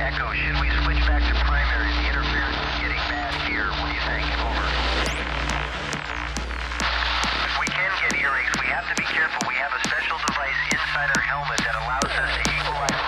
Echo, should we switch back to primary? The interference is getting bad here. What do you think? Over. If we can get earaches, we have to be careful. We have a special device inside our helmet that allows us to equalize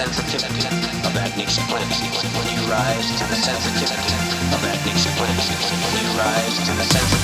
sensitivity of that supremacy. When you rise to the sensitivity of that supremacy. When you rise to the sensitivity